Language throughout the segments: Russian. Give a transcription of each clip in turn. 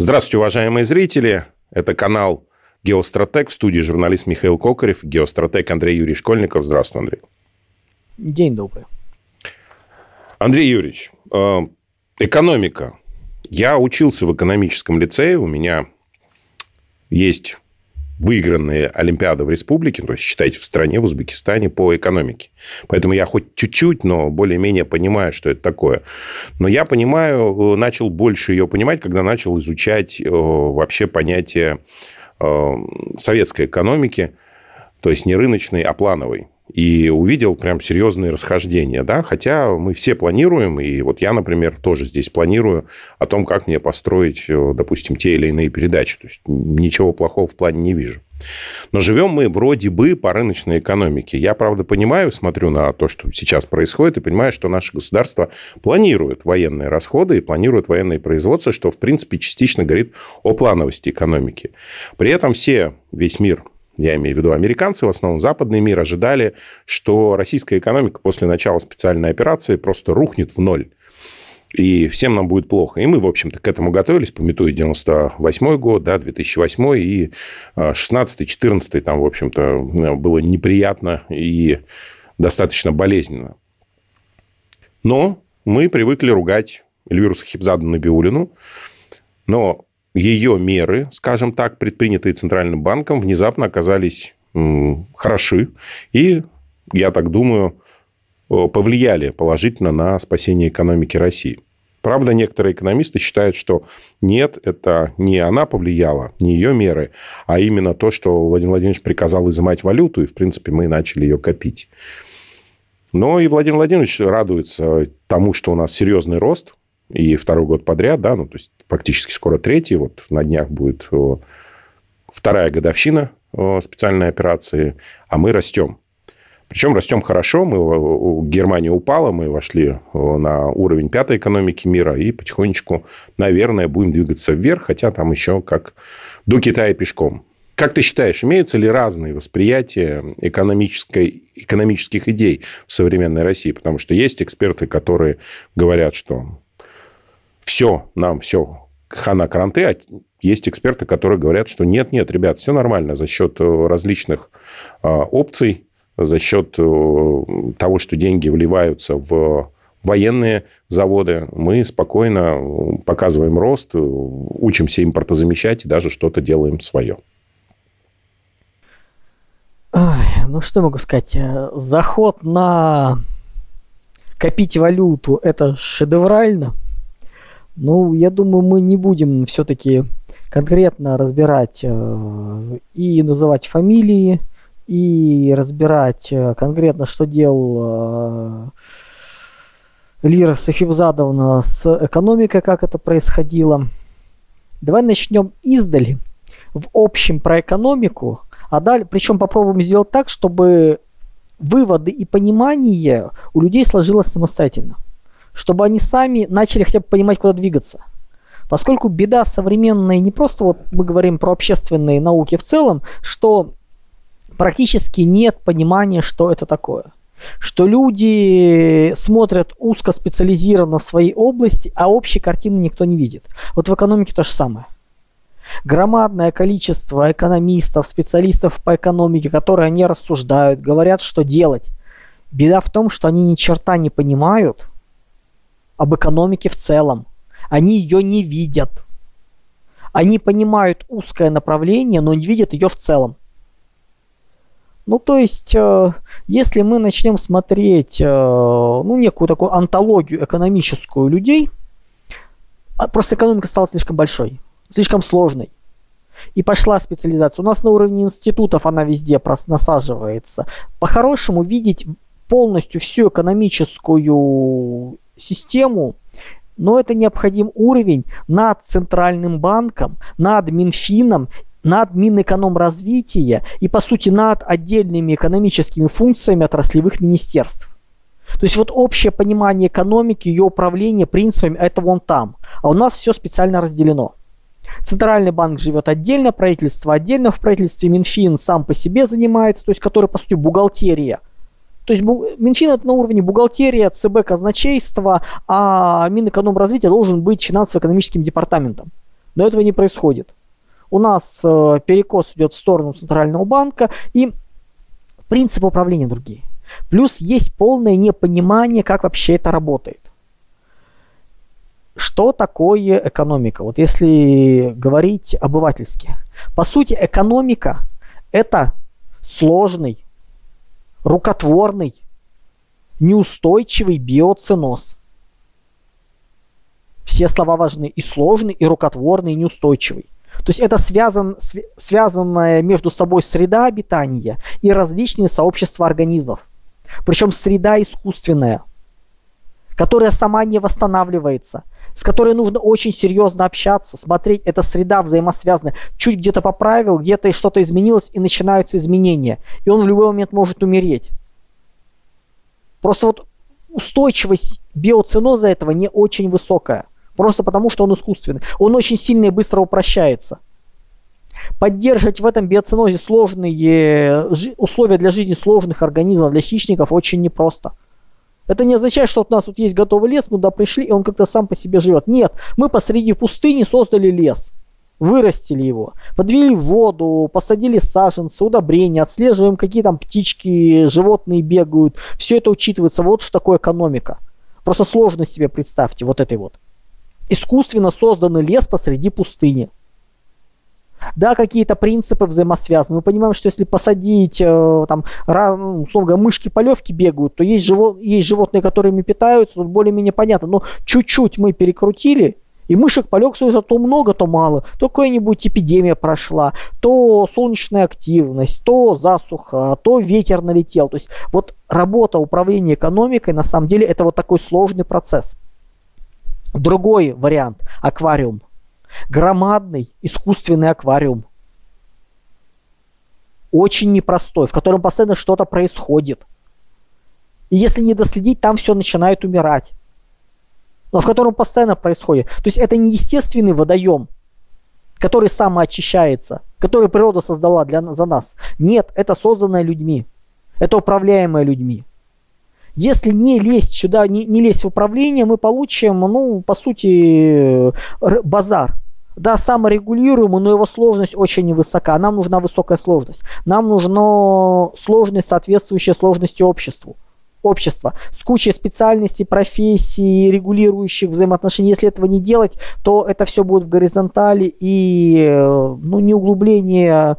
Здравствуйте, уважаемые зрители. Это канал Геостратег. В студии журналист Михаил Кокарев, геостратег Андрей Юрий Школьников. Здравствуй, Андрей. День добрый. Андрей Юрьевич, э, экономика. Я учился в экономическом лицее. У меня есть выигранные Олимпиады в республике, то есть, считайте, в стране, в Узбекистане по экономике. Поэтому я хоть чуть-чуть, но более-менее понимаю, что это такое. Но я понимаю, начал больше ее понимать, когда начал изучать э, вообще понятие э, советской экономики, то есть не рыночной, а плановой и увидел прям серьезные расхождения, да, хотя мы все планируем, и вот я, например, тоже здесь планирую о том, как мне построить, э, допустим, те или иные передачи, то есть ничего плохого в плане не вижу. Но живем мы вроде бы по рыночной экономике. Я, правда, понимаю, смотрю на то, что сейчас происходит, и понимаю, что наше государство планирует военные расходы и планирует военные производства, что, в принципе, частично говорит о плановости экономики. При этом все, весь мир я имею в виду американцы, в основном западный мир, ожидали, что российская экономика после начала специальной операции просто рухнет в ноль. И всем нам будет плохо. И мы, в общем-то, к этому готовились, пометуя 98 год, да, 2008 и 16-14 а, там, в общем-то, было неприятно и достаточно болезненно. Но мы привыкли ругать Эльвиру Сахибзаду Набиулину, но ее меры, скажем так, предпринятые Центральным банком, внезапно оказались хороши и, я так думаю, повлияли положительно на спасение экономики России. Правда, некоторые экономисты считают, что нет, это не она повлияла, не ее меры, а именно то, что Владимир Владимирович приказал изымать валюту, и, в принципе, мы начали ее копить. Но и Владимир Владимирович радуется тому, что у нас серьезный рост и второй год подряд, да, ну, то есть практически скоро третий, вот на днях будет вторая годовщина специальной операции, а мы растем. Причем растем хорошо, мы, Германия упала, мы вошли на уровень пятой экономики мира и потихонечку, наверное, будем двигаться вверх, хотя там еще как до Китая пешком. Как ты считаешь, имеются ли разные восприятия экономической, экономических идей в современной России? Потому что есть эксперты, которые говорят, что все, нам все хана каранте, а есть эксперты, которые говорят, что нет, нет, ребят, все нормально за счет э, различных а, опций, за счет э, того, что деньги вливаются в военные заводы, мы спокойно показываем рост, учимся импортозамещать и даже что-то делаем свое. Ой, ну, что могу сказать? Э, заход на копить валюту – это шедеврально – ну, я думаю, мы не будем все-таки конкретно разбирать э, и называть фамилии, и разбирать э, конкретно, что делал э, Лира Сахибзадовна с экономикой, как это происходило. Давай начнем издали, в общем про экономику, а далее, причем попробуем сделать так, чтобы выводы и понимание у людей сложилось самостоятельно чтобы они сами начали хотя бы понимать, куда двигаться. Поскольку беда современная не просто вот мы говорим про общественные науки в целом, что практически нет понимания, что это такое. Что люди смотрят узкоспециализированно в своей области, а общей картины никто не видит. Вот в экономике то же самое. Громадное количество экономистов, специалистов по экономике, которые они рассуждают, говорят, что делать. Беда в том, что они ни черта не понимают – об экономике в целом. Они ее не видят. Они понимают узкое направление, но не видят ее в целом. Ну, то есть, э, если мы начнем смотреть, э, ну, некую такую антологию экономическую людей, а, просто экономика стала слишком большой, слишком сложной. И пошла специализация. У нас на уровне институтов она везде насаживается. По-хорошему видеть полностью всю экономическую систему, но это необходим уровень над Центральным банком, над Минфином, над Минэкономразвития и, по сути, над отдельными экономическими функциями отраслевых министерств. То есть вот общее понимание экономики, ее управления принципами, это вон там. А у нас все специально разделено. Центральный банк живет отдельно, правительство отдельно, в правительстве Минфин сам по себе занимается, то есть который, по сути, бухгалтерия то есть Минфин это на уровне бухгалтерия, ЦБ казначейства, а Минэкономразвития должен быть финансово-экономическим департаментом. Но этого не происходит. У нас э, перекос идет в сторону Центрального банка, и принципы управления другие. Плюс есть полное непонимание, как вообще это работает. Что такое экономика? Вот если говорить обывательски. По сути, экономика – это сложный, рукотворный, неустойчивый биоценоз. Все слова важны. И сложный, и рукотворный, и неустойчивый. То есть это связан, связанная между собой среда обитания и различные сообщества организмов. Причем среда искусственная, которая сама не восстанавливается, с которой нужно очень серьезно общаться, смотреть, эта среда взаимосвязана. Чуть где-то поправил, где-то что-то изменилось, и начинаются изменения. И он в любой момент может умереть. Просто вот устойчивость биоценоза этого не очень высокая. Просто потому, что он искусственный. Он очень сильно и быстро упрощается. Поддерживать в этом биоценозе сложные условия для жизни сложных организмов, для хищников очень непросто. Это не означает, что у нас тут есть готовый лес, мы туда пришли, и он как-то сам по себе живет. Нет, мы посреди пустыни создали лес, вырастили его, подвели воду, посадили саженцы, удобрения, отслеживаем, какие там птички, животные бегают. Все это учитывается. Вот что такое экономика. Просто сложно себе представьте вот этой вот искусственно созданный лес посреди пустыни. Да, какие-то принципы взаимосвязаны. Мы понимаем, что если посадить, э, там, ну, условно говоря, мышки полевки бегают, то есть, живо, есть животные, которыми питаются, тут более-менее понятно. Но чуть-чуть мы перекрутили, и мышек полег становится то много, то мало. То какая-нибудь эпидемия прошла, то солнечная активность, то засуха, то ветер налетел. То есть вот работа управления экономикой на самом деле это вот такой сложный процесс. Другой вариант – аквариум. Громадный искусственный аквариум. Очень непростой, в котором постоянно что-то происходит. И если не доследить, там все начинает умирать. Но в котором постоянно происходит. То есть это не естественный водоем, который самоочищается, который природа создала для, за нас. Нет, это созданное людьми. Это управляемое людьми. Если не лезть сюда, не, не лезть в управление, мы получим, ну, по сути, базар. Да, саморегулируемый, но его сложность очень невысока. Нам нужна высокая сложность. Нам нужна сложность, соответствующая сложности обществу общества с кучей специальностей, профессий, регулирующих взаимоотношений. Если этого не делать, то это все будет в горизонтали и ну, не углубление,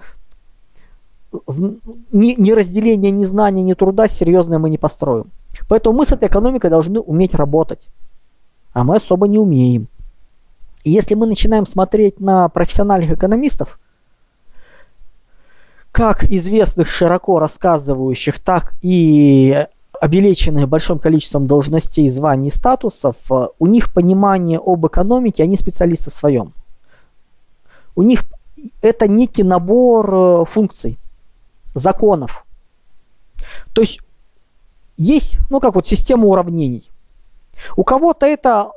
не, не разделение ни знания, ни труда серьезное мы не построим. Поэтому мы с этой экономикой должны уметь работать. А мы особо не умеем. И если мы начинаем смотреть на профессиональных экономистов, как известных, широко рассказывающих, так и обелеченных большим количеством должностей, званий, статусов, у них понимание об экономике, они специалисты в своем. У них это некий набор э, функций, законов. То есть есть, ну как вот система уравнений. У кого-то это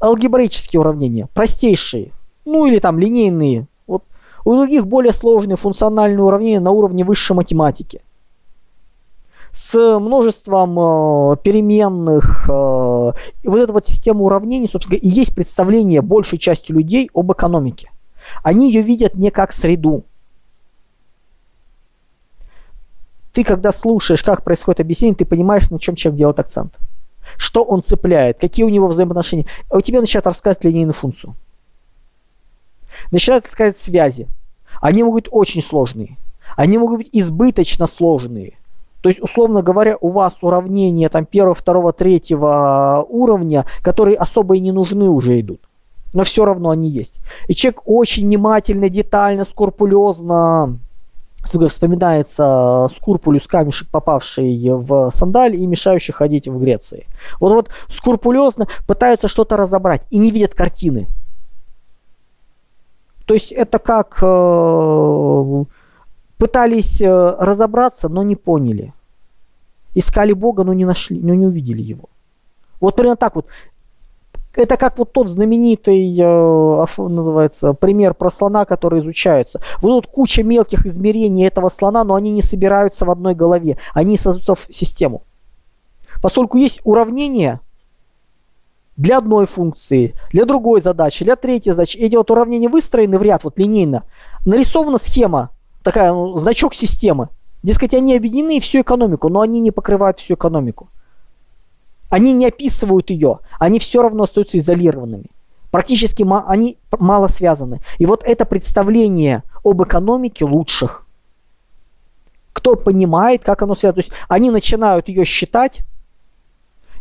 алгебраические уравнения, простейшие, ну или там линейные. Вот у других более сложные функциональные уравнения на уровне высшей математики. С множеством э, переменных. Э, и вот эта вот система уравнений, собственно, и есть представление большей части людей об экономике. Они ее видят не как среду, ты, когда слушаешь, как происходит объяснение, ты понимаешь, на чем человек делает акцент. Что он цепляет, какие у него взаимоотношения. А у тебя начинают рассказывать линейную функцию. Начинают рассказывать связи. Они могут быть очень сложные. Они могут быть избыточно сложные. То есть, условно говоря, у вас уравнения там первого, второго, третьего уровня, которые особо и не нужны уже идут. Но все равно они есть. И человек очень внимательно, детально, скрупулезно вспоминается скурпулюс камешек, попавший в сандаль и мешающий ходить в Греции. Вот вот скрупулезно пытаются что-то разобрать и не видят картины. То есть это как э, пытались э, разобраться, но не поняли. Искали Бога, но не нашли, но не увидели его. Вот примерно так вот это как вот тот знаменитый, э, называется, пример про слона, который изучается. Вот тут куча мелких измерений этого слона, но они не собираются в одной голове. Они создаются в систему. Поскольку есть уравнение, для одной функции, для другой задачи, для третьей задачи. Эти вот уравнения выстроены в ряд, вот линейно. Нарисована схема, такая, ну, значок системы. Дескать, они объединены всю экономику, но они не покрывают всю экономику. Они не описывают ее, они все равно остаются изолированными. Практически они мало связаны. И вот это представление об экономике лучших. Кто понимает, как оно связано. То есть они начинают ее считать,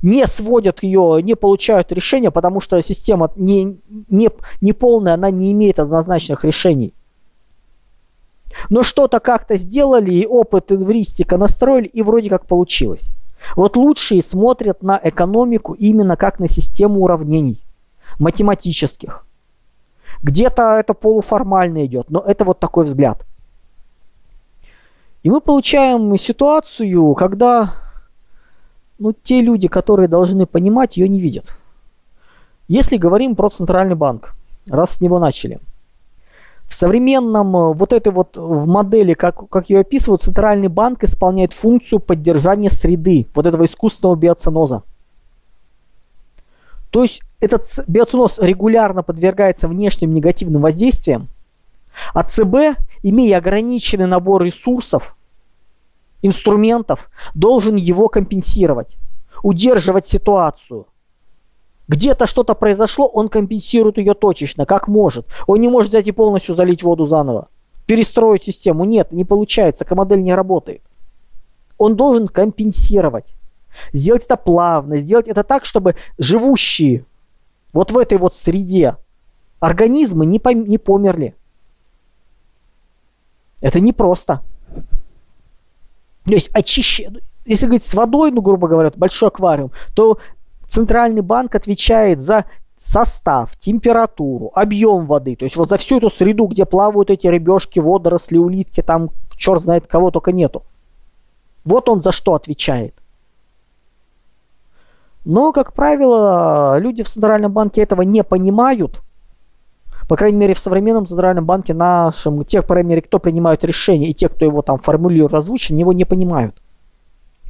не сводят ее, не получают решения, потому что система не, не, не полная, она не имеет однозначных решений. Но что-то как-то сделали, и опыт эвристика настроили, и вроде как получилось. Вот лучшие смотрят на экономику именно как на систему уравнений математических. Где-то это полуформально идет, но это вот такой взгляд. И мы получаем ситуацию, когда ну, те люди, которые должны понимать, ее не видят. Если говорим про центральный банк, раз с него начали. В современном э, вот этой вот в модели, как, как ее описывают, центральный банк исполняет функцию поддержания среды, вот этого искусственного биоценоза. То есть этот биоценоз регулярно подвергается внешним негативным воздействиям, а ЦБ, имея ограниченный набор ресурсов, инструментов, должен его компенсировать, удерживать ситуацию. Где-то что-то произошло, он компенсирует ее точечно, как может. Он не может взять и полностью залить воду заново. Перестроить систему. Нет, не получается, модель не работает. Он должен компенсировать. Сделать это плавно, сделать это так, чтобы живущие вот в этой вот среде организмы не, пом- не померли. Это непросто. То есть очищение, если говорить с водой, ну, грубо говоря, большой аквариум, то Центральный банк отвечает за состав, температуру, объем воды. То есть вот за всю эту среду, где плавают эти рыбешки, водоросли, улитки, там черт знает кого только нету. Вот он за что отвечает. Но, как правило, люди в Центральном банке этого не понимают. По крайней мере, в современном Центральном банке нашем, те, по крайней мере, кто принимают решения, и те, кто его там формулирует, озвучен, его не понимают.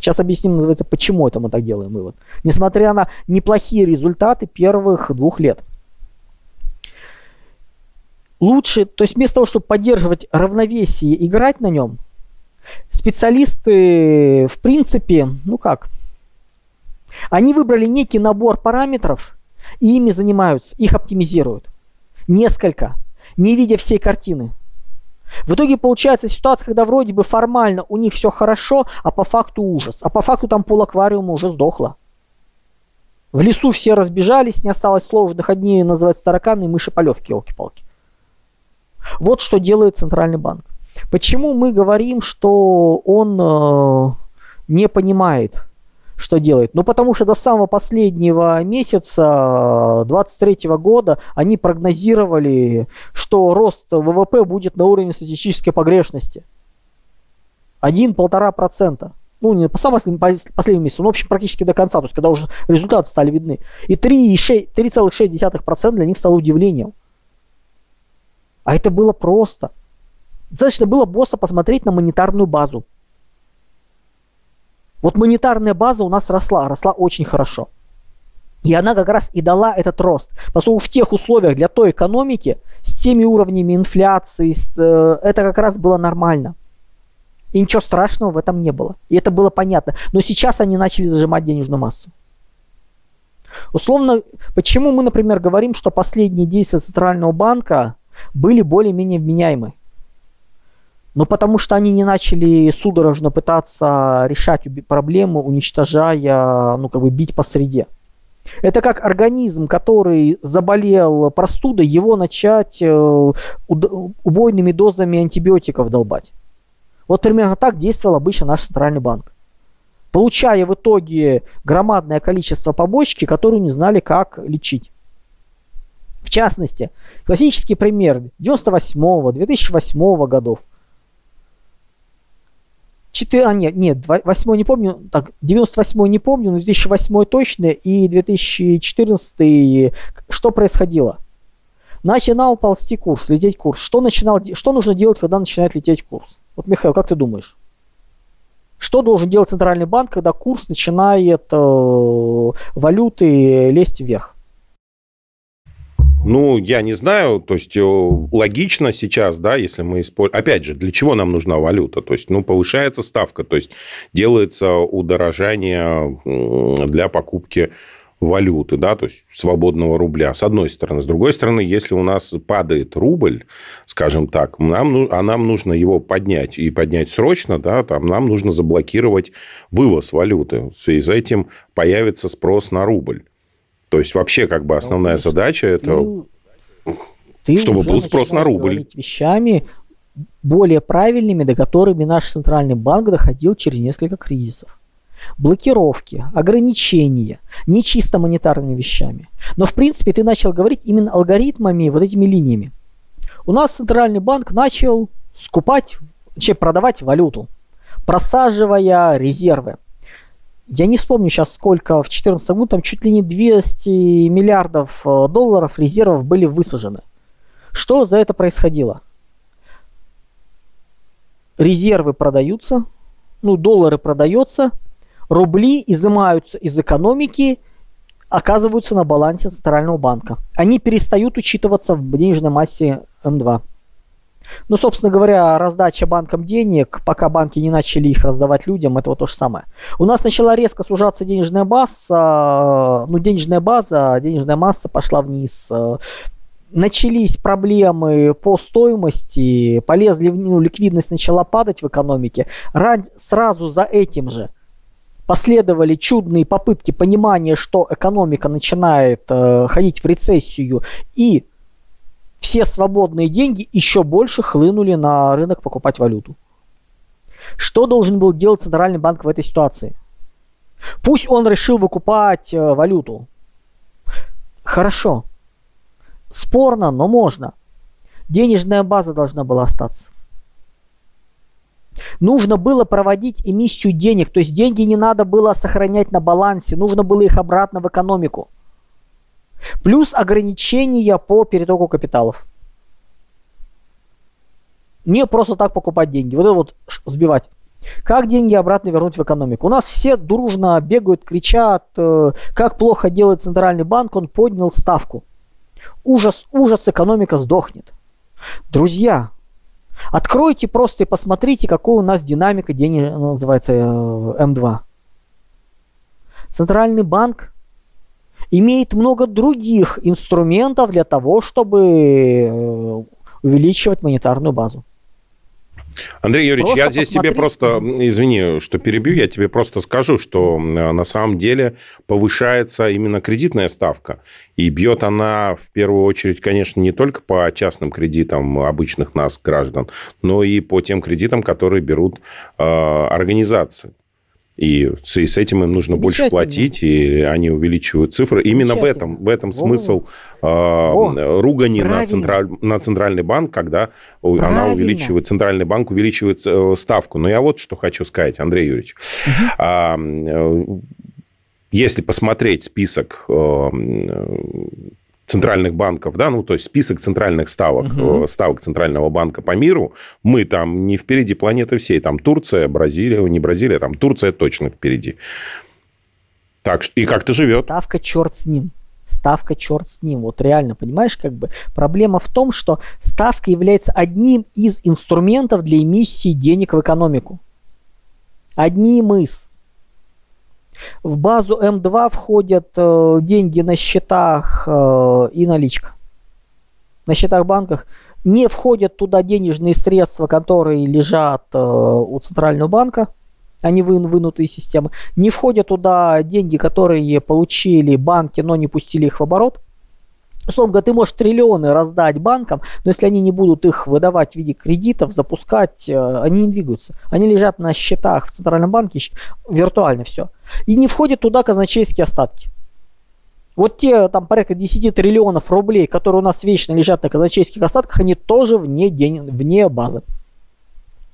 Сейчас объясним, называется, почему это мы так делаем вывод. Несмотря на неплохие результаты первых двух лет. Лучше, то есть вместо того, чтобы поддерживать равновесие играть на нем, специалисты, в принципе, ну как, они выбрали некий набор параметров и ими занимаются, их оптимизируют. Несколько, не видя всей картины. В итоге получается ситуация, когда вроде бы формально у них все хорошо, а по факту ужас. А по факту там пол аквариума уже сдохло. В лесу все разбежались, не осталось сложных, одни называются тараканы и мыши полевки, елки-палки. Вот что делает Центральный банк. Почему мы говорим, что он э, не понимает что делает? Ну, потому что до самого последнего месяца 23 года они прогнозировали, что рост ВВП будет на уровне статистической погрешности. 1-1,5%. Ну, не по самому последнему месяцу, но, в общем, практически до конца, то есть, когда уже результаты стали видны. И 3,6% для них стало удивлением. А это было просто. Достаточно было просто посмотреть на монетарную базу. Вот монетарная база у нас росла, росла очень хорошо. И она как раз и дала этот рост. Поскольку в тех условиях для той экономики, с теми уровнями инфляции, с, э, это как раз было нормально. И ничего страшного в этом не было. И это было понятно. Но сейчас они начали зажимать денежную массу. Условно, почему мы, например, говорим, что последние действия Центрального банка были более-менее вменяемы? Ну, потому что они не начали судорожно пытаться решать проблему, уничтожая, ну, как бы бить по среде. Это как организм, который заболел простудой, его начать э, убойными дозами антибиотиков долбать. Вот примерно так действовал обычно наш центральный банк. Получая в итоге громадное количество побочки, которые не знали, как лечить. В частности, классический пример 98-го, 2008 годов. 4, а нет, нет, 8 не помню, так, 98 не помню, но 2008 точно и 2014 что происходило? Начинал ползти курс, лететь курс. Что, начинал, что нужно делать, когда начинает лететь курс? Вот, Михаил, как ты думаешь? Что должен делать Центральный банк, когда курс начинает э, валюты лезть вверх? Ну, я не знаю, то есть э, логично сейчас, да, если мы используем... Опять же, для чего нам нужна валюта? То есть, ну, повышается ставка, то есть делается удорожание для покупки валюты, да, то есть свободного рубля, с одной стороны. С другой стороны, если у нас падает рубль, скажем так, нам, ну, а нам нужно его поднять, и поднять срочно, да, там нам нужно заблокировать вывоз валюты. В связи с этим появится спрос на рубль. То есть вообще как бы основная ну, задача это ты чтобы был спрос на рубль. вещами более правильными, до которыми наш центральный банк доходил через несколько кризисов. Блокировки, ограничения, не чисто монетарными вещами. Но в принципе ты начал говорить именно алгоритмами, вот этими линиями. У нас центральный банк начал скупать, точнее продавать валюту, просаживая резервы я не вспомню сейчас сколько в 2014 году, там чуть ли не 200 миллиардов э, долларов резервов были высажены. Что за это происходило? Резервы продаются, ну, доллары продаются, рубли изымаются из экономики, оказываются на балансе Центрального банка. Они перестают учитываться в денежной массе М2. Ну, собственно говоря, раздача банкам денег, пока банки не начали их раздавать людям, это вот то же самое. У нас начала резко сужаться денежная база, ну, денежная база, денежная масса пошла вниз. Начались проблемы по стоимости, полезли, ну, ликвидность начала падать в экономике. Рад, сразу за этим же последовали чудные попытки понимания, что экономика начинает э, ходить в рецессию и все свободные деньги еще больше хлынули на рынок покупать валюту. Что должен был делать Центральный банк в этой ситуации? Пусть он решил выкупать э, валюту. Хорошо. Спорно, но можно. Денежная база должна была остаться. Нужно было проводить эмиссию денег, то есть деньги не надо было сохранять на балансе, нужно было их обратно в экономику. Плюс ограничения по перетоку капиталов. Не просто так покупать деньги. Вот это вот сбивать. Как деньги обратно вернуть в экономику? У нас все дружно бегают, кричат, э, как плохо делает Центральный банк, он поднял ставку. Ужас, ужас, экономика сдохнет. Друзья, откройте просто и посмотрите, какой у нас динамика денег, называется э, М2. Центральный банк имеет много других инструментов для того, чтобы э, увеличивать монетарную базу. Андрей Юрьевич, просто я здесь посмотри... тебе просто, извини, что перебью, я тебе просто скажу, что на самом деле повышается именно кредитная ставка. И бьет она в первую очередь, конечно, не только по частным кредитам обычных нас, граждан, но и по тем кредитам, которые берут э, организации. И с этим им нужно больше платить, и они увеличивают цифры. Именно в этом, в этом смысл э, ругани на, централь, на центральный банк, когда Правильно. она увеличивает, центральный банк увеличивает э, ставку. Но я вот что хочу сказать, Андрей Юрьевич. Угу. А, если посмотреть список э, центральных банков, да, ну, то есть список центральных ставок, угу. ставок Центрального банка по миру, мы там не впереди планеты всей, там Турция, Бразилия, не Бразилия, там Турция точно впереди. Так, и как то живет? Ставка черт с ним. Ставка черт с ним. Вот реально, понимаешь, как бы проблема в том, что ставка является одним из инструментов для эмиссии денег в экономику. Одним из. В базу М2 входят э, деньги на счетах э, и наличка. На счетах банках не входят туда денежные средства, которые лежат э, у Центрального банка, они вы, вынутые из системы. Не входят туда деньги, которые получили банки, но не пустили их в оборот. Условно ты можешь триллионы раздать банкам, но если они не будут их выдавать в виде кредитов, запускать, э, они не двигаются. Они лежат на счетах в Центральном банке, виртуально все. И не входят туда казначейские остатки. Вот те там порядка 10 триллионов рублей, которые у нас вечно лежат на казначейских остатках, они тоже вне, день, вне базы.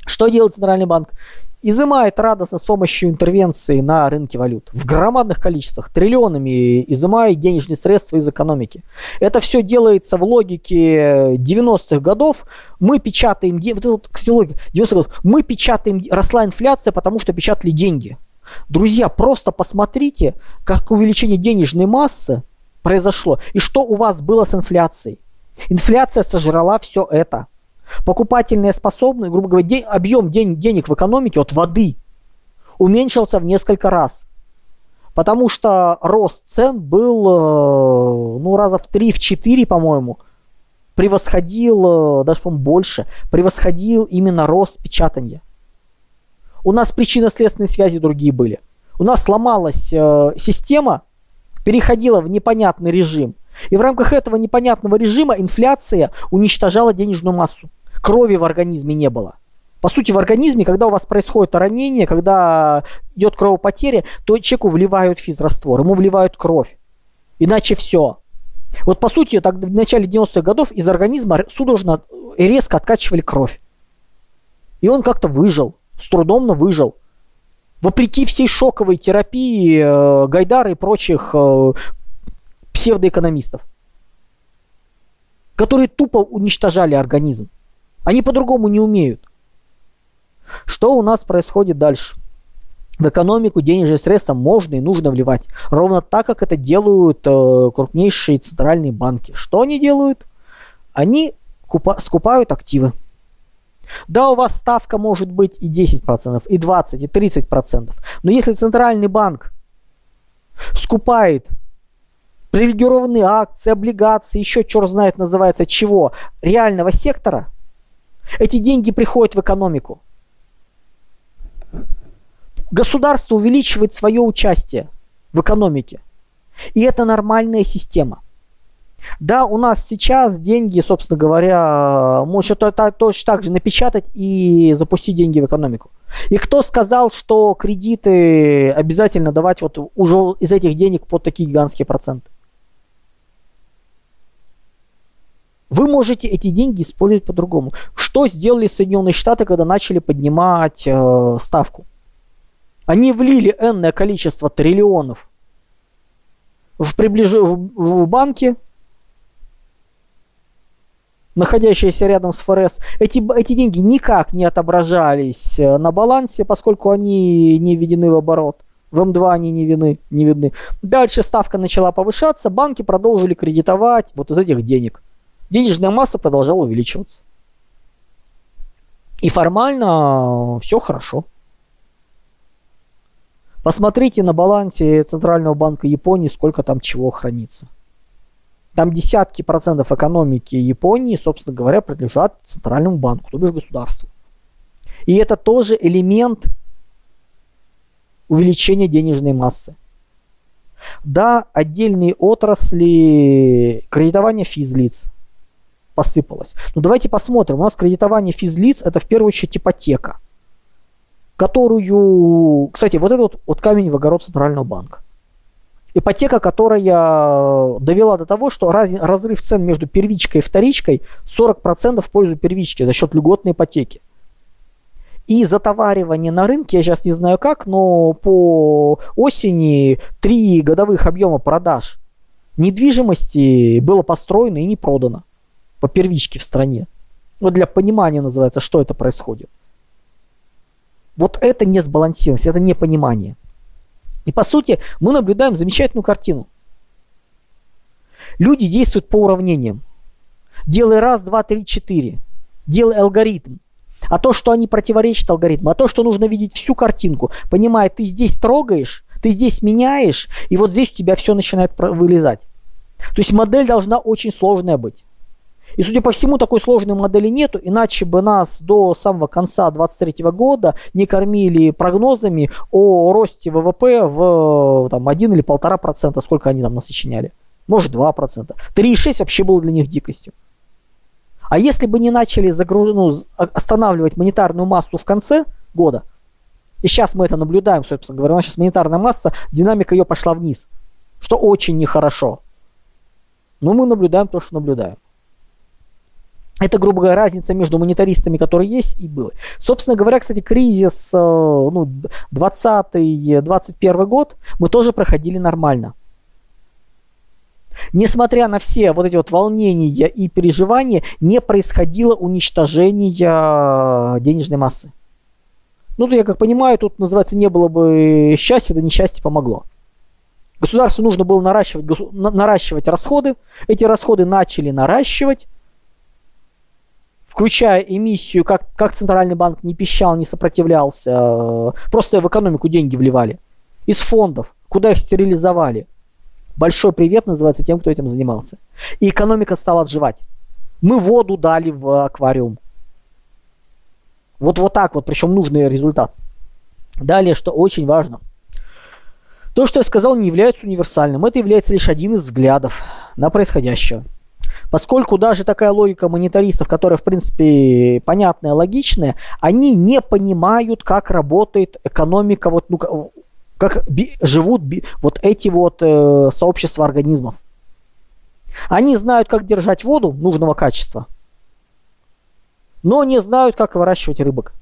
Что делает Центральный банк? изымает радостно с помощью интервенции на рынке валют. В громадных количествах, триллионами изымает денежные средства из экономики. Это все делается в логике 90-х годов. Мы печатаем, вот вот, кстати, 90 годов, мы печатаем, росла инфляция, потому что печатали деньги. Друзья, просто посмотрите, как увеличение денежной массы произошло и что у вас было с инфляцией. Инфляция сожрала все это. Покупательная способность, грубо говоря, день, объем день, денег в экономике от воды уменьшился в несколько раз. Потому что рост цен был, э, ну, раза в 3-4, по-моему, превосходил, э, даже, по-моему, больше, превосходил именно рост печатания. У нас причинно-следственные связи другие были. У нас сломалась э, система, переходила в непонятный режим. И в рамках этого непонятного режима инфляция уничтожала денежную массу крови в организме не было. По сути, в организме, когда у вас происходит ранение, когда идет кровопотеря, то человеку вливают физраствор, ему вливают кровь. Иначе все. Вот по сути, так, в начале 90-х годов из организма судорожно и резко откачивали кровь. И он как-то выжил, с трудом, но выжил. Вопреки всей шоковой терапии э, Гайдара и прочих э, псевдоэкономистов, которые тупо уничтожали организм. Они по-другому не умеют. Что у нас происходит дальше? В экономику денежные средства можно и нужно вливать. Ровно так, как это делают э, крупнейшие центральные банки. Что они делают? Они купа- скупают активы. Да, у вас ставка может быть и 10%, и 20%, и 30%. Но если центральный банк скупает привилегированные акции, облигации, еще черт знает называется чего, реального сектора – эти деньги приходят в экономику. Государство увеличивает свое участие в экономике. И это нормальная система. Да, у нас сейчас деньги, собственно говоря, можно точно так же напечатать и запустить деньги в экономику. И кто сказал, что кредиты обязательно давать вот уже из этих денег под такие гигантские проценты? Вы можете эти деньги использовать по-другому. Что сделали Соединенные Штаты, когда начали поднимать э, ставку? Они влили энное количество триллионов в, приближ... в, в банки, находящиеся рядом с ФРС. Эти, эти деньги никак не отображались э, на балансе, поскольку они не введены в оборот. В М2 они не, вины, не видны. Дальше ставка начала повышаться, банки продолжили кредитовать вот из этих денег денежная масса продолжала увеличиваться. И формально все хорошо. Посмотрите на балансе Центрального банка Японии, сколько там чего хранится. Там десятки процентов экономики Японии, собственно говоря, принадлежат Центральному банку, то бишь государству. И это тоже элемент увеличения денежной массы. Да, отдельные отрасли кредитования физлиц – посыпалось. Но давайте посмотрим. У нас кредитование физлиц это в первую очередь ипотека, которую, кстати, вот этот вот, камень в огород Центрального банка. Ипотека, которая довела до того, что раз, разрыв цен между первичкой и вторичкой 40% в пользу первички за счет льготной ипотеки. И затоваривание на рынке, я сейчас не знаю как, но по осени три годовых объема продаж недвижимости было построено и не продано по первичке в стране. Вот для понимания называется, что это происходит. Вот это не сбалансированность, это непонимание. И по сути мы наблюдаем замечательную картину. Люди действуют по уравнениям. Делай раз, два, три, четыре. Делай алгоритм. А то, что они противоречат алгоритму, а то, что нужно видеть всю картинку, понимая, ты здесь трогаешь, ты здесь меняешь, и вот здесь у тебя все начинает вылезать. То есть модель должна очень сложная быть. И, судя по всему, такой сложной модели нету, иначе бы нас до самого конца 2023 года не кормили прогнозами о росте ВВП в там, 1 или 1,5%, сколько они там нас сочиняли. Может 2%. 3,6 вообще было для них дикостью. А если бы не начали загруз... ну, останавливать монетарную массу в конце года, и сейчас мы это наблюдаем, собственно говоря, у нас сейчас монетарная масса, динамика ее пошла вниз, что очень нехорошо. Но мы наблюдаем то, что наблюдаем. Это, грубо говоря, разница между монетаристами, которые есть, и было. Собственно говоря, кстати, кризис э, ну, 20-21 год мы тоже проходили нормально. Несмотря на все вот эти вот волнения и переживания, не происходило уничтожения денежной массы. Ну, я как понимаю, тут называется не было бы счастья, да несчастье помогло. Государству нужно было наращивать, наращивать расходы. Эти расходы начали наращивать включая эмиссию, как, как Центральный банк не пищал, не сопротивлялся, э, просто в экономику деньги вливали. Из фондов, куда их стерилизовали. Большой привет называется тем, кто этим занимался. И экономика стала отживать. Мы воду дали в аквариум. Вот, вот так вот, причем нужный результат. Далее, что очень важно. То, что я сказал, не является универсальным. Это является лишь один из взглядов на происходящее. Поскольку даже такая логика монетаристов, которая, в принципе, понятная, логичная, они не понимают, как работает экономика, вот, ну, как би, живут би, вот эти вот э, сообщества организмов. Они знают, как держать воду нужного качества, но не знают, как выращивать рыбок.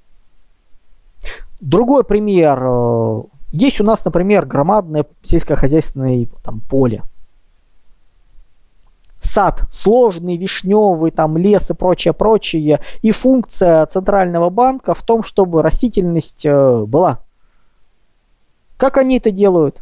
Другой пример. Э, есть у нас, например, громадное сельскохозяйственное там, поле – сад сложный, вишневый, там лес и прочее, прочее. И функция Центрального банка в том, чтобы растительность э, была. Как они это делают?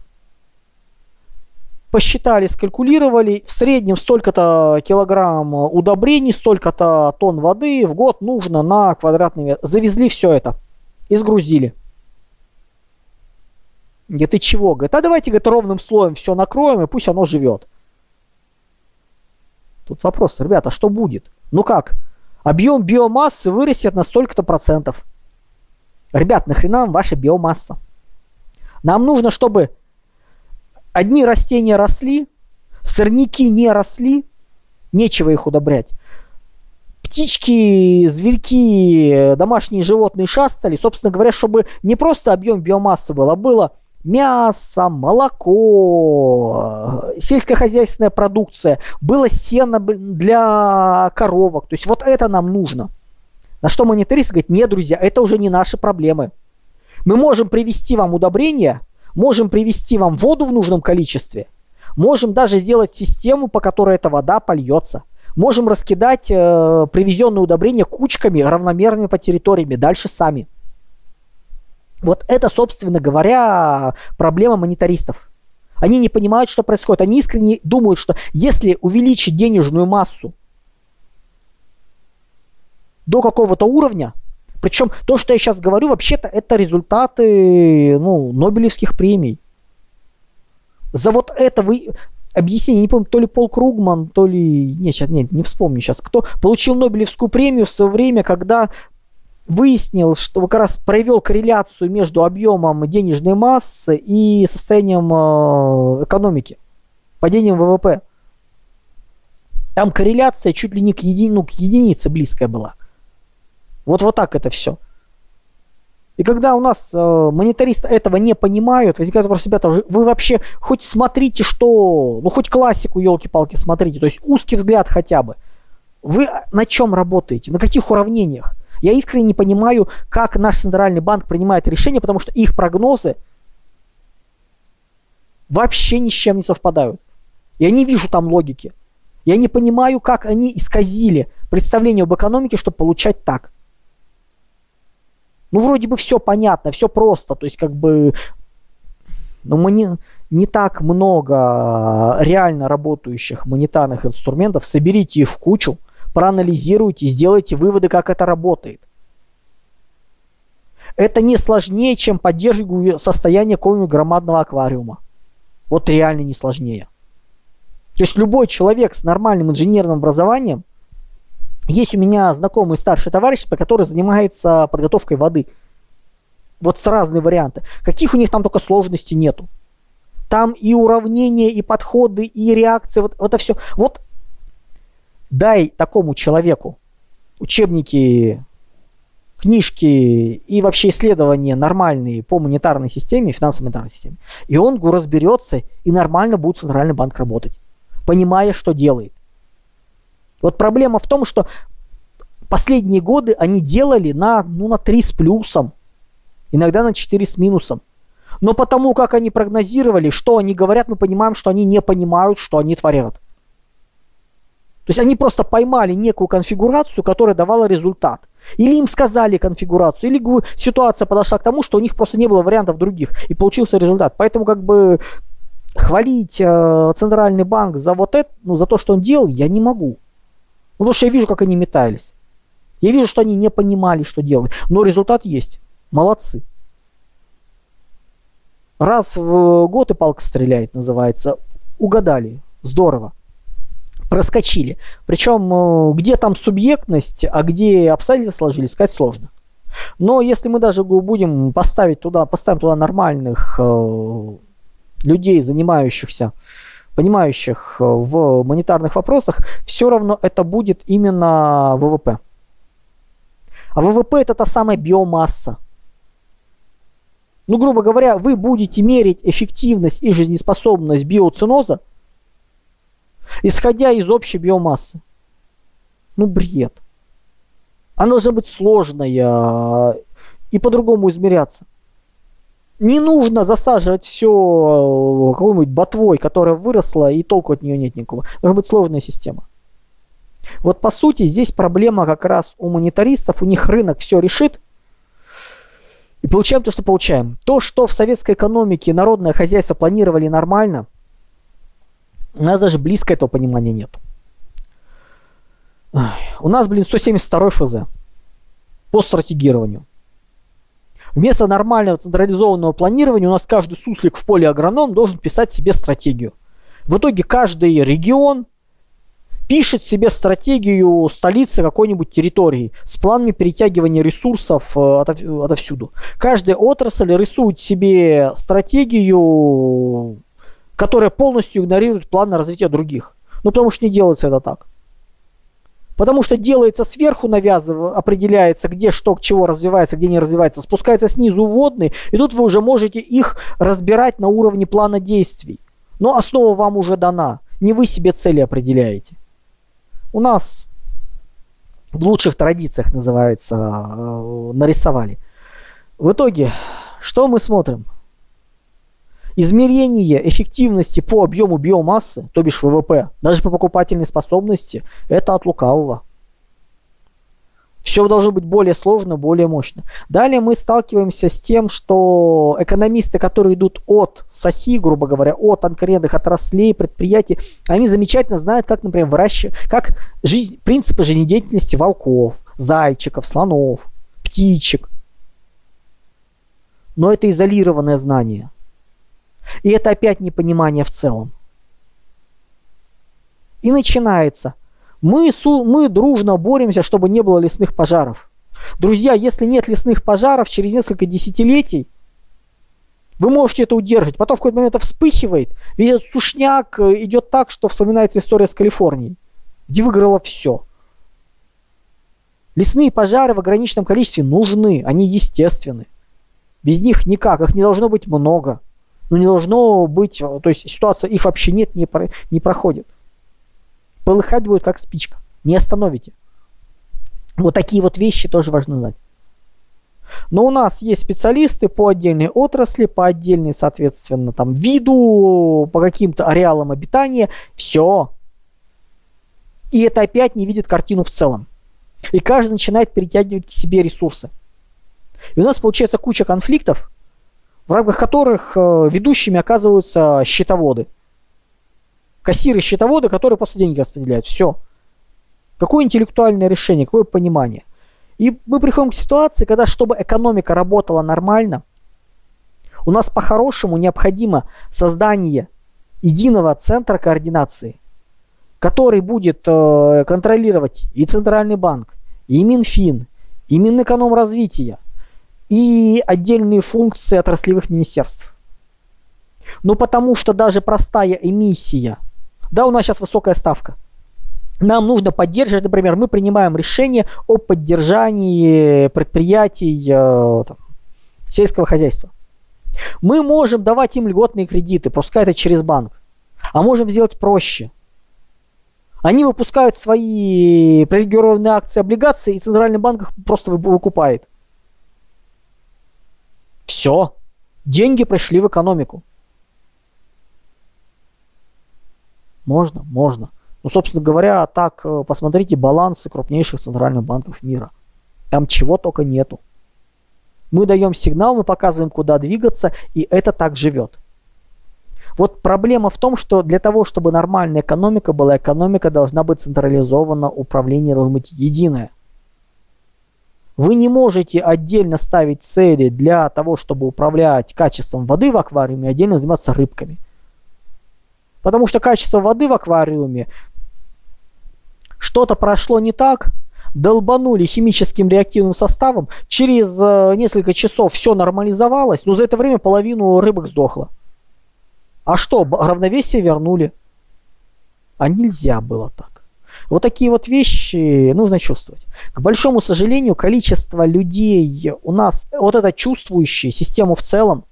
Посчитали, скалькулировали, в среднем столько-то килограмм удобрений, столько-то тонн воды в год нужно на квадратный метр. Завезли все это и сгрузили. Говорит, ты чего? Говорит, а давайте, говорит, ровным слоем все накроем, и пусть оно живет. Тут вопрос, ребята, что будет? Ну как? Объем биомассы вырастет на столько-то процентов. Ребят, нахрена нам ваша биомасса? Нам нужно, чтобы одни растения росли, сорняки не росли, нечего их удобрять. Птички, зверьки, домашние животные шастали, собственно говоря, чтобы не просто объем биомассы был, а было мясо, молоко, сельскохозяйственная продукция, было сено для коровок. То есть вот это нам нужно. На что монетарист говорит, нет, друзья, это уже не наши проблемы. Мы можем привести вам удобрения, можем привести вам воду в нужном количестве, можем даже сделать систему, по которой эта вода польется. Можем раскидать э, привезенные удобрения кучками, равномерными по территориями, дальше сами. Вот это, собственно говоря, проблема монетаристов. Они не понимают, что происходит. Они искренне думают, что если увеличить денежную массу до какого-то уровня, причем то, что я сейчас говорю, вообще-то это результаты ну, Нобелевских премий. За вот это вы... Объяснение, не помню, то ли Пол Кругман, то ли... Нет, сейчас, нет, не вспомню сейчас, кто получил Нобелевскую премию в свое время, когда выяснил, что как раз провел корреляцию между объемом денежной массы и состоянием э, экономики, падением ВВП. Там корреляция чуть ли не к, еди, ну, к единице близкая была. Вот вот так это все. И когда у нас э, монетаристы этого не понимают, возникает вопрос, ребята, вы вообще хоть смотрите, что, ну хоть классику, елки-палки, смотрите, то есть узкий взгляд хотя бы. Вы на чем работаете, на каких уравнениях? Я искренне не понимаю, как наш центральный банк принимает решения, потому что их прогнозы вообще ни с чем не совпадают. Я не вижу там логики. Я не понимаю, как они исказили представление об экономике, чтобы получать так. Ну, вроде бы все понятно, все просто. То есть, как бы, ну, мы не, не так много реально работающих монетарных инструментов. Соберите их в кучу, проанализируйте, сделайте выводы, как это работает. Это не сложнее, чем поддерживать состояние какого-нибудь громадного аквариума. Вот реально не сложнее. То есть любой человек с нормальным инженерным образованием, есть у меня знакомый старший товарищ, который занимается подготовкой воды. Вот с разные варианты. Каких у них там только сложностей нету. Там и уравнения, и подходы, и реакции, вот, это все. Вот дай такому человеку учебники, книжки и вообще исследования нормальные по монетарной системе, финансово-монетарной системе, и он разберется, и нормально будет Центральный банк работать, понимая, что делает. Вот проблема в том, что Последние годы они делали на, ну, на 3 с плюсом, иногда на 4 с минусом. Но потому как они прогнозировали, что они говорят, мы понимаем, что они не понимают, что они творят. То есть они просто поймали некую конфигурацию, которая давала результат. Или им сказали конфигурацию, или ситуация подошла к тому, что у них просто не было вариантов других, и получился результат. Поэтому как бы хвалить э, центральный банк за вот это, ну, за то, что он делал, я не могу. Ну, потому что я вижу, как они метались. Я вижу, что они не понимали, что делали. Но результат есть. Молодцы. Раз в год и палка стреляет, называется. Угадали. Здорово. Проскочили. Причем, э, где там субъектность, а где обстоятельства сложились, сказать сложно. Но если мы даже будем поставить туда, поставим туда нормальных э, людей, занимающихся, понимающих э, в монетарных вопросах, все равно это будет именно ВВП. А ВВП это та самая биомасса. Ну, грубо говоря, вы будете мерить эффективность и жизнеспособность биоциноза, исходя из общей биомассы. Ну, бред. Она должна быть сложная и по-другому измеряться. Не нужно засаживать все э, какой-нибудь ботвой, которая выросла, и толку от нее нет никакого. Должна быть сложная система. Вот по сути здесь проблема как раз у монетаристов, у них рынок все решит, и получаем то, что получаем. То, что в советской экономике народное хозяйство планировали нормально, у нас даже близко этого понимания нет. У нас, блин, 172 ФЗ по стратегированию. Вместо нормального централизованного планирования у нас каждый суслик в поле агроном должен писать себе стратегию. В итоге каждый регион пишет себе стратегию столицы какой-нибудь территории с планами перетягивания ресурсов э, отовсюду. Каждая отрасль рисует себе стратегию, которая полностью игнорирует планы развития других. Ну, потому что не делается это так. Потому что делается сверху навязывая, определяется, где что, к чего развивается, где не развивается, спускается снизу вводный, и тут вы уже можете их разбирать на уровне плана действий. Но основа вам уже дана. Не вы себе цели определяете. У нас в лучших традициях называется, э, нарисовали. В итоге, что мы смотрим? Измерение эффективности по объему биомассы, то бишь ВВП, даже по покупательной способности, это от лукавого. Все должно быть более сложно, более мощно. Далее мы сталкиваемся с тем, что экономисты, которые идут от САХИ, грубо говоря, от конкретных отраслей, предприятий, они замечательно знают, как, например, выращивать, как жизнь, принципы жизнедеятельности волков, зайчиков, слонов, птичек. Но это изолированное знание. И это опять непонимание в целом. И начинается. Мы, мы дружно боремся, чтобы не было лесных пожаров. Друзья, если нет лесных пожаров через несколько десятилетий, вы можете это удержать. Потом в какой-то момент это вспыхивает. Весь этот сушняк э, идет так, что вспоминается история с Калифорнией, где выиграло все. Лесные пожары в ограниченном количестве нужны, они естественны. Без них никак, их не должно быть много ну не должно быть, то есть ситуация их вообще нет, не, про, не проходит. Полыхать будет как спичка, не остановите. Вот такие вот вещи тоже важно знать. Но у нас есть специалисты по отдельной отрасли, по отдельной, соответственно, там виду, по каким-то ареалам обитания. Все. И это опять не видит картину в целом. И каждый начинает перетягивать к себе ресурсы. И у нас получается куча конфликтов, в рамках которых э, ведущими оказываются счетоводы. Кассиры-счетоводы, которые просто деньги распределяют. Все. Какое интеллектуальное решение, какое понимание. И мы приходим к ситуации, когда, чтобы экономика работала нормально, у нас по-хорошему необходимо создание единого центра координации, который будет э, контролировать и Центральный банк, и Минфин, и Минэкономразвития, и отдельные функции отраслевых министерств. Ну, потому что даже простая эмиссия, да, у нас сейчас высокая ставка, нам нужно поддерживать, например, мы принимаем решение о поддержании предприятий э, там, сельского хозяйства. Мы можем давать им льготные кредиты, пускай это через банк. А можем сделать проще. Они выпускают свои привилегированные акции, облигации, и Центральный банк их просто выкупает. Все. Деньги пришли в экономику. Можно, можно. Ну, собственно говоря, так э, посмотрите балансы крупнейших центральных банков мира. Там чего только нету. Мы даем сигнал, мы показываем, куда двигаться, и это так живет. Вот проблема в том, что для того, чтобы нормальная экономика была, экономика должна быть централизована, управление должно быть единое. Вы не можете отдельно ставить цели для того, чтобы управлять качеством воды в аквариуме, отдельно заниматься рыбками. Потому что качество воды в аквариуме что-то прошло не так, долбанули химическим реактивным составом, через э, несколько часов все нормализовалось, но за это время половину рыбок сдохло. А что, равновесие вернули? А нельзя было так. Вот такие вот вещи нужно чувствовать. К большому сожалению, количество людей у нас, вот это чувствующие систему в целом,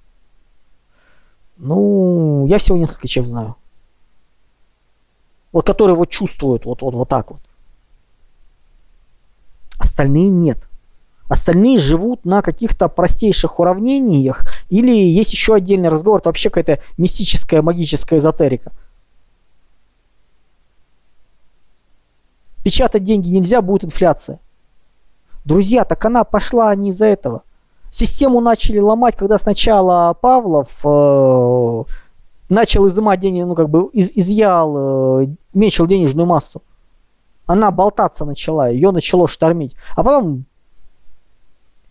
ну, я всего несколько человек знаю. Вот которые вот чувствуют вот, вот, вот так вот. Остальные нет. Остальные живут на каких-то простейших уравнениях, или есть еще отдельный разговор, это вообще какая-то мистическая, магическая эзотерика. Печатать деньги нельзя, будет инфляция. Друзья, так она пошла не из-за этого. Систему начали ломать, когда сначала Павлов э, начал изымать деньги, ну как бы из, изъял, э, мечил денежную массу. Она болтаться начала, ее начало штормить. А потом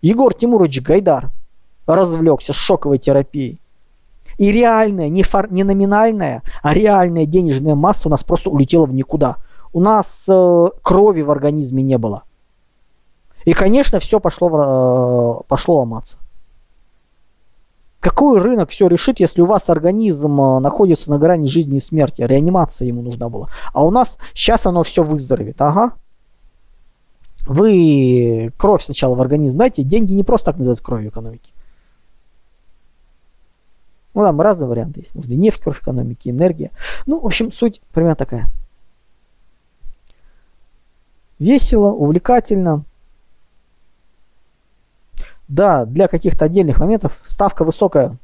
Егор Тимурович Гайдар развлекся шоковой терапией. И реальная, не, фор, не номинальная, а реальная денежная масса у нас просто улетела в никуда. У нас э, крови в организме не было. И, конечно, все пошло, э, пошло ломаться. Какой рынок все решит, если у вас организм э, находится на грани жизни и смерти? Реанимация ему нужна была. А у нас сейчас оно все выздоровеет. Ага, вы кровь сначала в организм знаете, деньги не просто так называют кровью экономики. Ну, там разные варианты есть. Можно нефть, кровь экономики, энергия. Ну, в общем, суть примерно такая. Весело, увлекательно. Да, для каких-то отдельных моментов ставка высокая,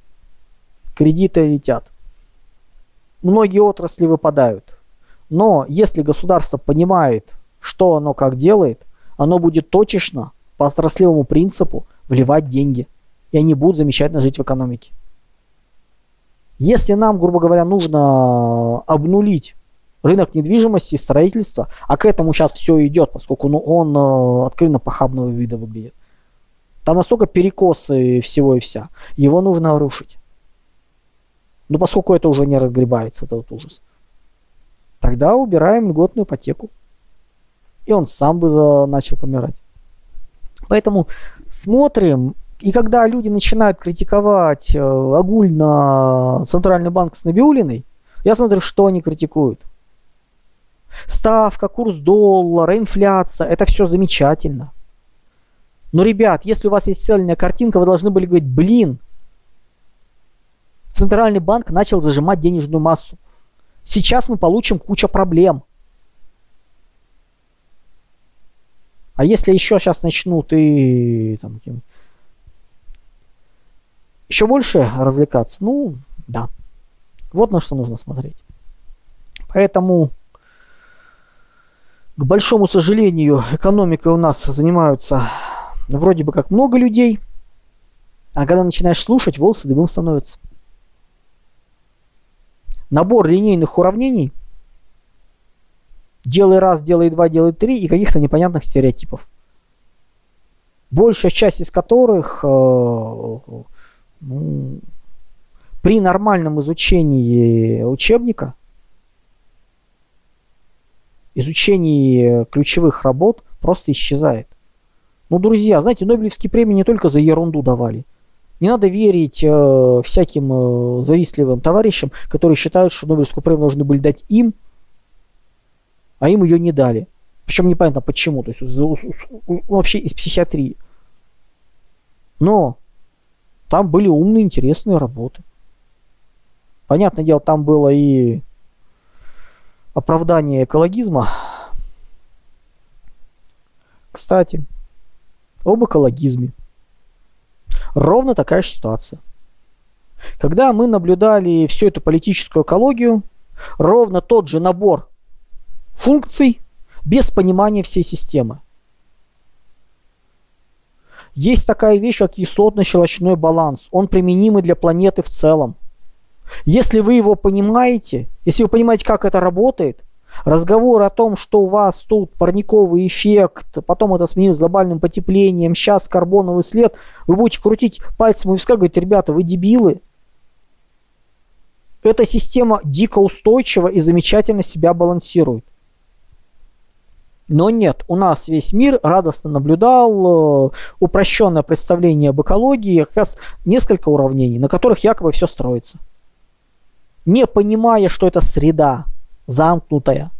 кредиты летят. Многие отрасли выпадают. Но если государство понимает, что оно как делает, оно будет точечно, по отраслевому принципу, вливать деньги. И они будут замечательно жить в экономике. Если нам, грубо говоря, нужно обнулить рынок недвижимости и строительства, а к этому сейчас все идет, поскольку ну, он э, откровенно похабного вида выглядит. Там настолько перекосы всего и вся. Его нужно рушить. Но поскольку это уже не разгребается, этот ужас, тогда убираем льготную ипотеку и он сам бы начал помирать. Поэтому смотрим, и когда люди начинают критиковать э, огульно Центральный банк с Набиулиной, я смотрю, что они критикуют. Ставка, курс доллара, инфляция, это все замечательно. Но, ребят, если у вас есть цельная картинка, вы должны были говорить, блин, Центральный банк начал зажимать денежную массу. Сейчас мы получим кучу проблем. А если еще сейчас начнут и там, еще больше развлекаться, ну, да. Вот на что нужно смотреть. Поэтому, к большому сожалению, экономикой у нас занимаются вроде бы как много людей, а когда начинаешь слушать, волосы дымом становятся. Набор линейных уравнений – делай раз, делай два, делай три и каких-то непонятных стереотипов. Большая часть из которых э, ну, при нормальном изучении учебника, изучении ключевых работ просто исчезает. Ну, друзья, знаете, Нобелевские премии не только за ерунду давали. Не надо верить э, всяким э, завистливым товарищам, которые считают, что Нобелевскую премию должны были дать им, а им ее не дали. Причем непонятно почему, то есть вообще из психиатрии. Но там были умные, интересные работы. Понятное дело, там было и оправдание экологизма. Кстати, об экологизме. Ровно такая же ситуация. Когда мы наблюдали всю эту политическую экологию, ровно тот же набор функций без понимания всей системы. Есть такая вещь, как кислотно-щелочной баланс. Он применимый для планеты в целом. Если вы его понимаете, если вы понимаете, как это работает, разговор о том, что у вас тут парниковый эффект, потом это сменилось глобальным потеплением, сейчас карбоновый след, вы будете крутить пальцем виска, говорить, ребята, вы дебилы. Эта система дико устойчива и замечательно себя балансирует. Но нет, у нас весь мир радостно наблюдал э, упрощенное представление об экологии, как раз несколько уравнений, на которых якобы все строится. Не понимая, что это среда замкнутая.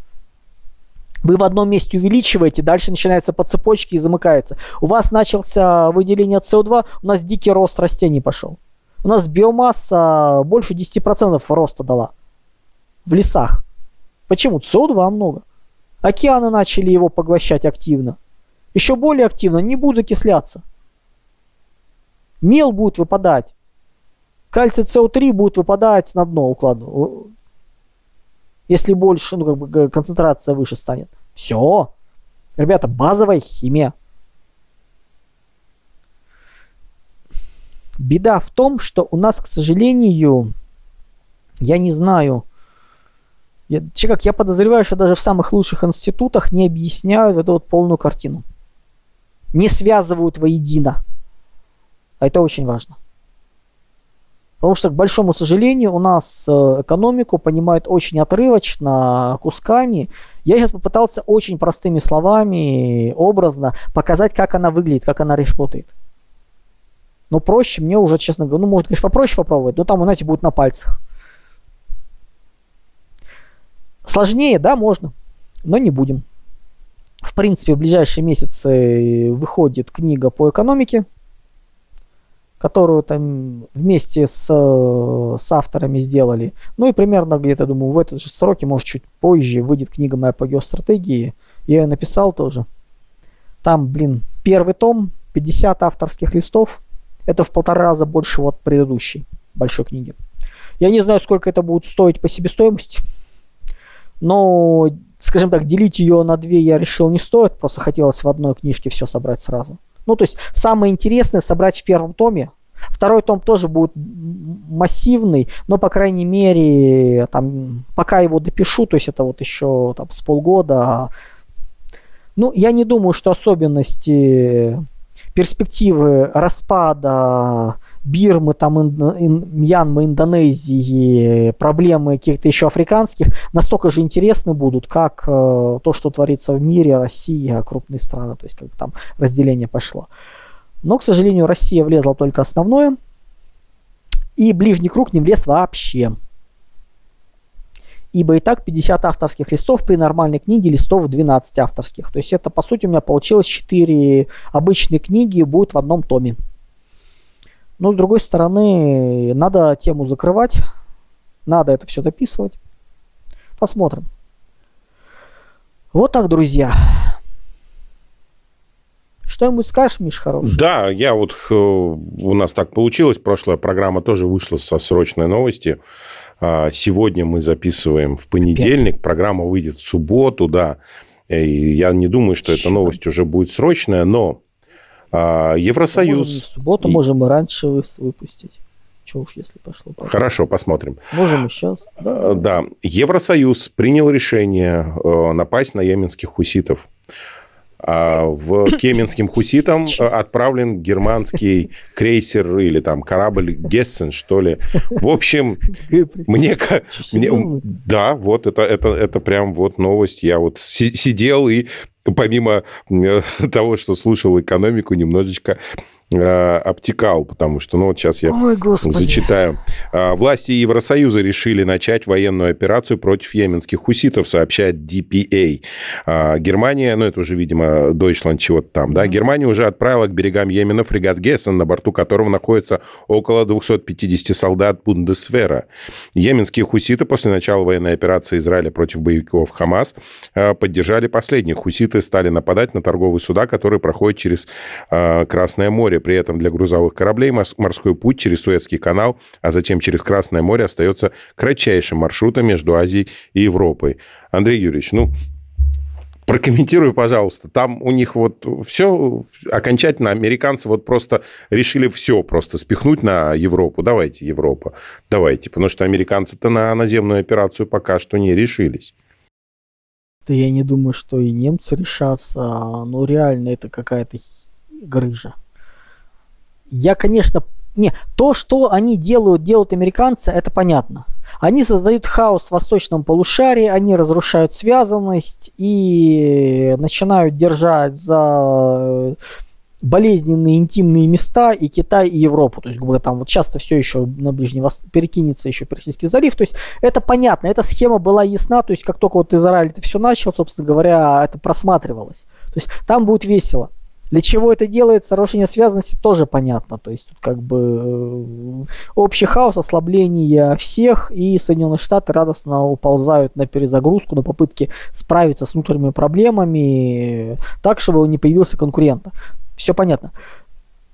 Вы в одном месте увеличиваете, дальше начинается по цепочке и замыкается. У вас начался выделение СО2, у нас дикий рост растений пошел. У нас биомасса больше 10% роста дала в лесах. Почему? СО2 много. Океаны начали его поглощать активно. Еще более активно не будут закисляться. Мел будет выпадать. Кальций СО3 будет выпадать на дно укладу. Если больше, ну как бы концентрация выше станет. Все. Ребята, базовая химия. Беда в том, что у нас, к сожалению, я не знаю, я, как я подозреваю, что даже в самых лучших институтах не объясняют эту вот полную картину. Не связывают воедино. А это очень важно. Потому что, к большому сожалению, у нас э, экономику понимают очень отрывочно, кусками. Я сейчас попытался очень простыми словами, образно показать, как она выглядит, как она работает. Но проще мне уже, честно говоря, ну, может, конечно, попроще попробовать, но там, знаете, будет на пальцах. Сложнее, да, можно, но не будем. В принципе, в ближайшие месяцы выходит книга по экономике, которую там вместе с, с авторами сделали. Ну и примерно где-то, думаю, в этот же сроке, может, чуть позже выйдет книга моя по геостратегии. Я ее написал тоже. Там, блин, первый том, 50 авторских листов. Это в полтора раза больше вот предыдущей большой книги. Я не знаю, сколько это будет стоить по себестоимости. Но, скажем так, делить ее на две я решил не стоит, просто хотелось в одной книжке все собрать сразу. Ну, то есть самое интересное собрать в первом томе. Второй том тоже будет массивный, но, по крайней мере, там, пока его допишу, то есть это вот еще там, с полгода. Ну, я не думаю, что особенности перспективы распада Бирмы, там, ин, ин, Мьянмы, Индонезии, проблемы каких-то еще африканских настолько же интересны будут, как э, то, что творится в мире, Россия, крупные страны, то есть как бы там разделение пошло. Но, к сожалению, Россия влезла только основное, и ближний круг не влез вообще. Ибо и так 50 авторских листов при нормальной книге листов 12 авторских. То есть это, по сути, у меня получилось 4 обычные книги будет в одном томе. Но с другой стороны, надо тему закрывать, надо это все дописывать. Посмотрим. Вот так, друзья. Что-нибудь скажешь, Миш, хороший? Да, я вот... Э, у нас так получилось. Прошлая программа тоже вышла со срочной новости. А, сегодня мы записываем в понедельник. Опять? Программа выйдет в субботу, да. И я не думаю, что эта новость уже будет срочная, но а, Евросоюз... Можем в субботу, и... можем и раньше выпустить. Чего уж, если пошло. Пошло. Хорошо, посмотрим. Можем и сейчас. Да. да. Евросоюз принял решение э, напасть на йеменских хуситов. А в Кеменским хуситам э, отправлен германский крейсер или там корабль Гессен, что ли. В общем, мне... мне да, вот это, это, это прям вот новость. Я вот сидел и помимо того, что слушал экономику, немножечко Э, обтекал, потому что, ну вот сейчас я Ой, зачитаю. А, власти Евросоюза решили начать военную операцию против йеменских хуситов, сообщает DPA. А, Германия, ну это уже, видимо, Deutschland чего-то там, да, Германия уже отправила к берегам Йемена фрегат Гессен, на борту которого находится около 250 солдат Бундесвера. Йеменские хуситы после начала военной операции Израиля против боевиков Хамас э, поддержали последних. Хуситы стали нападать на торговые суда, которые проходят через э, Красное море. При этом для грузовых кораблей морской путь через Суэцкий канал, а затем через Красное море остается кратчайшим маршрутом между Азией и Европой. Андрей Юрьевич, ну, Прокомментируй, пожалуйста. Там у них вот все окончательно американцы вот просто решили все просто спихнуть на Европу. Давайте, Европа, давайте. Потому что американцы-то на наземную операцию пока что не решились. Да я не думаю, что и немцы решатся. Но реально это какая-то грыжа я, конечно, не, то, что они делают, делают американцы, это понятно. Они создают хаос в восточном полушарии, они разрушают связанность и начинают держать за болезненные интимные места и Китай, и Европу. То есть, грубо там вот часто все еще на Ближний Восток перекинется еще Персидский залив. То есть, это понятно, эта схема была ясна. То есть, как только вот Израиль это все начал, собственно говоря, это просматривалось. То есть, там будет весело. Для чего это делается, нарушение связанности тоже понятно. То есть тут как бы э, общий хаос, ослабление всех, и Соединенные Штаты радостно уползают на перезагрузку, на попытки справиться с внутренними проблемами, так, чтобы не появился конкурента. Все понятно.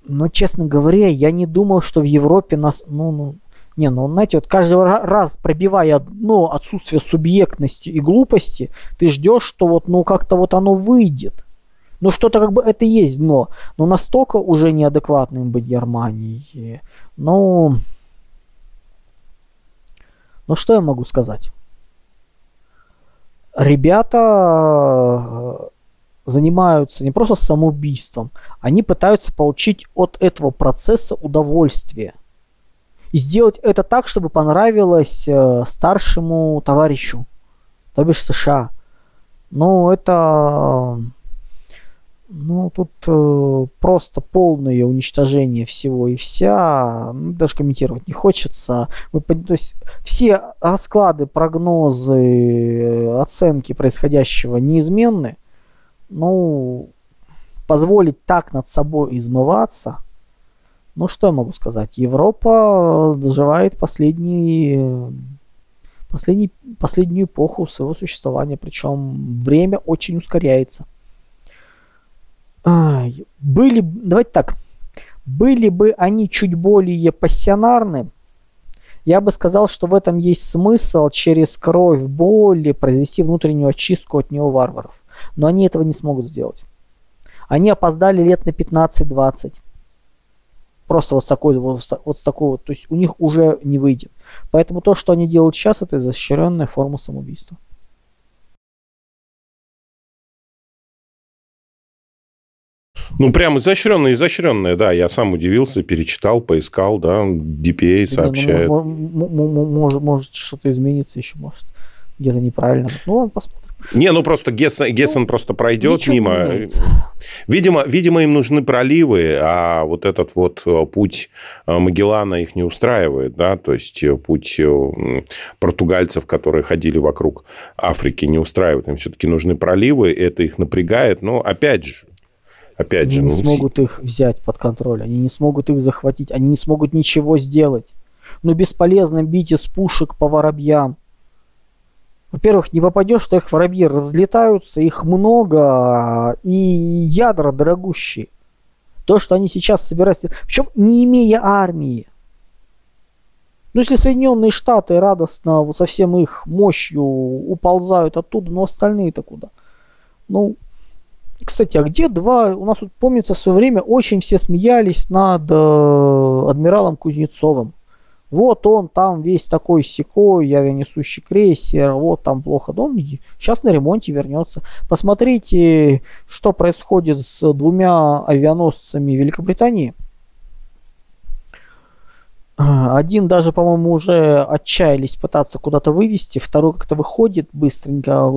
Но, честно говоря, я не думал, что в Европе нас, ну, ну, не, ну, знаете, вот каждый раз пробивая одно отсутствие субъектности и глупости, ты ждешь, что вот, ну, как-то вот оно выйдет. Ну, что-то как бы это есть дно. Но настолько уже неадекватным быть Германией. Ну, ну что я могу сказать? Ребята занимаются не просто самоубийством, они пытаются получить от этого процесса удовольствие. И сделать это так, чтобы понравилось э, старшему товарищу, то бишь США. Ну, это ну, тут э, просто полное уничтожение всего и вся. Ну, даже комментировать не хочется. Мы, то есть все расклады, прогнозы, оценки происходящего неизменны. Ну, позволить так над собой измываться. Ну, что я могу сказать? Европа доживает последний, последний, последнюю эпоху своего существования. Причем время очень ускоряется были, давайте так, были бы они чуть более пассионарны, я бы сказал, что в этом есть смысл через кровь, боли произвести внутреннюю очистку от него варваров. Но они этого не смогут сделать. Они опоздали лет на 15-20. Просто вот с такой вот, вот с такой вот, то есть у них уже не выйдет. Поэтому то, что они делают сейчас, это изощренная форма самоубийства. Ну, прям изощренное, изощренное, да. Я сам удивился, перечитал, поискал, да. DPA сообщает. Ну, может, может что-то изменится еще, может. Где-то неправильно. Ну, ладно, посмотрим. Не, ну просто Гессен, Гессен ну, просто пройдет мимо. Видимо, видимо, им нужны проливы, а вот этот вот э, путь э, Магеллана их не устраивает, да, то есть э, путь португальцев, которые ходили вокруг Африки, не устраивает. Им все-таки нужны проливы, это их напрягает, но опять же, Опять они же, не ну, смогут их взять под контроль, они не смогут их захватить, они не смогут ничего сделать. Но бесполезно бить из пушек по воробьям. Во-первых, не попадешь, что их воробьи разлетаются, их много, и ядра дорогущие. То, что они сейчас собираются... Причем не имея армии. Ну, если Соединенные Штаты радостно вот со всем их мощью уползают оттуда, но остальные-то куда? Ну, кстати, а где два? У нас тут, помнится, в свое время очень все смеялись над э, адмиралом Кузнецовым. Вот он там весь такой секой, я несущий крейсер, вот там плохо. Да он сейчас на ремонте вернется. Посмотрите, что происходит с двумя авианосцами Великобритании. Один даже, по-моему, уже отчаялись пытаться куда-то вывести, второй как-то выходит быстренько,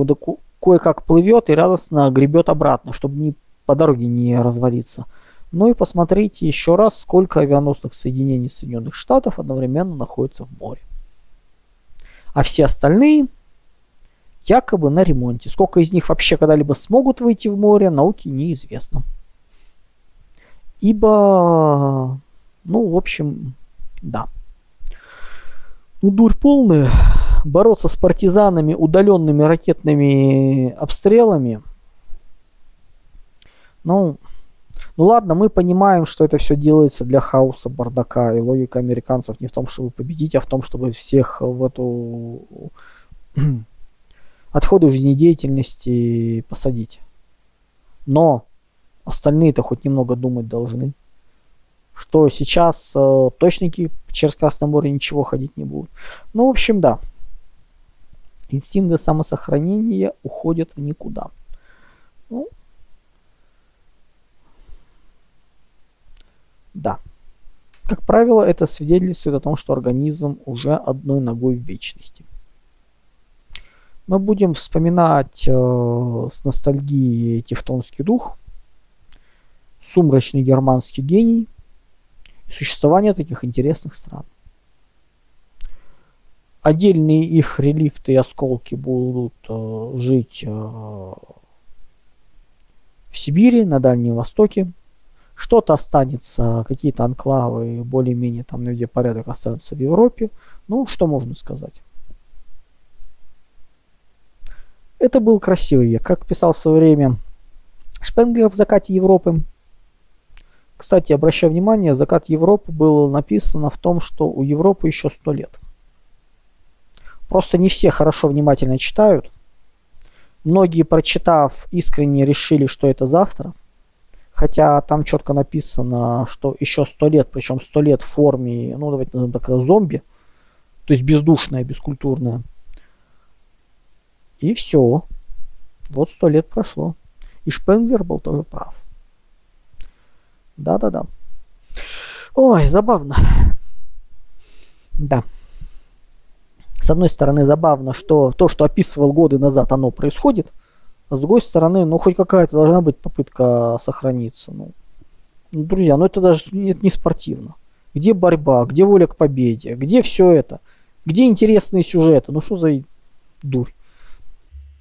кое-как плывет и радостно гребет обратно, чтобы не, по дороге не развалиться. Ну и посмотрите еще раз, сколько авианосных соединений Соединенных Штатов одновременно находится в море. А все остальные якобы на ремонте. Сколько из них вообще когда-либо смогут выйти в море, науке неизвестно. Ибо, ну, в общем, да. Ну, дурь полная. Бороться с партизанами удаленными ракетными обстрелами. Ну, ну ладно, мы понимаем, что это все делается для хаоса, бардака, и логика американцев не в том, чтобы победить, а в том, чтобы всех в эту отходы жизнедеятельности посадить. Но остальные-то хоть немного думать должны. Что сейчас э, точники через Красное море ничего ходить не будут. Ну, в общем, да. Инстинкты самосохранения уходят в никуда. Ну, да. Как правило, это свидетельствует о том, что организм уже одной ногой в вечности мы будем вспоминать э, с ностальгией Тевтонский дух, сумрачный германский гений и существование таких интересных стран. Отдельные их реликты и осколки будут э, жить э, в Сибири, на Дальнем Востоке. Что-то останется, какие-то анклавы, более-менее там, где порядок останутся в Европе. Ну, что можно сказать? Это был красивый век, как писал в свое время Шпенглер в «Закате Европы». Кстати, обращаю внимание, «Закат Европы» было написано в том, что у Европы еще сто лет. Просто не все хорошо внимательно читают. Многие, прочитав, искренне решили, что это завтра. Хотя там четко написано, что еще сто лет, причем сто лет в форме, ну давайте назовем так, зомби. То есть бездушная, бескультурная. И все. Вот сто лет прошло. И Шпенглер был тоже прав. Да-да-да. Ой, забавно. Да. С одной стороны, забавно, что то, что описывал годы назад, оно происходит. А с другой стороны, ну, хоть какая-то должна быть попытка сохраниться. Ну, ну друзья, ну это даже нет, не спортивно. Где борьба, где воля к победе, где все это? Где интересные сюжеты? Ну, что за дурь?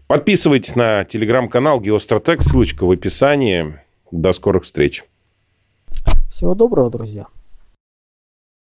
Подписывайтесь на телеграм-канал Геостратег, ссылочка в описании. До скорых встреч. Всего доброго, друзья.